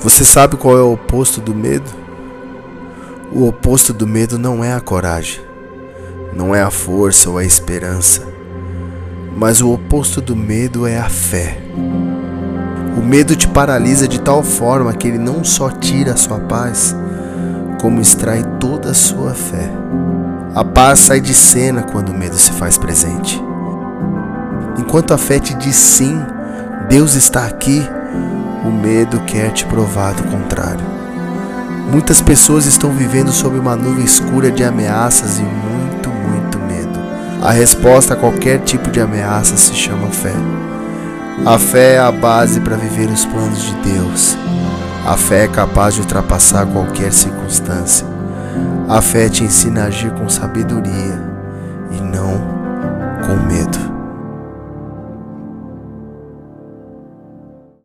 Você sabe qual é o oposto do medo? O oposto do medo não é a coragem, não é a força ou a esperança, mas o oposto do medo é a fé. O medo te paralisa de tal forma que ele não só tira a sua paz, como extrai toda a sua fé. A paz sai de cena quando o medo se faz presente. Enquanto a fé te diz sim, Deus está aqui, o medo quer te provar do contrário. Muitas pessoas estão vivendo sob uma nuvem escura de ameaças e muito, muito medo. A resposta a qualquer tipo de ameaça se chama fé. A fé é a base para viver os planos de Deus. A fé é capaz de ultrapassar qualquer circunstância. A fé te ensina a agir com sabedoria e não.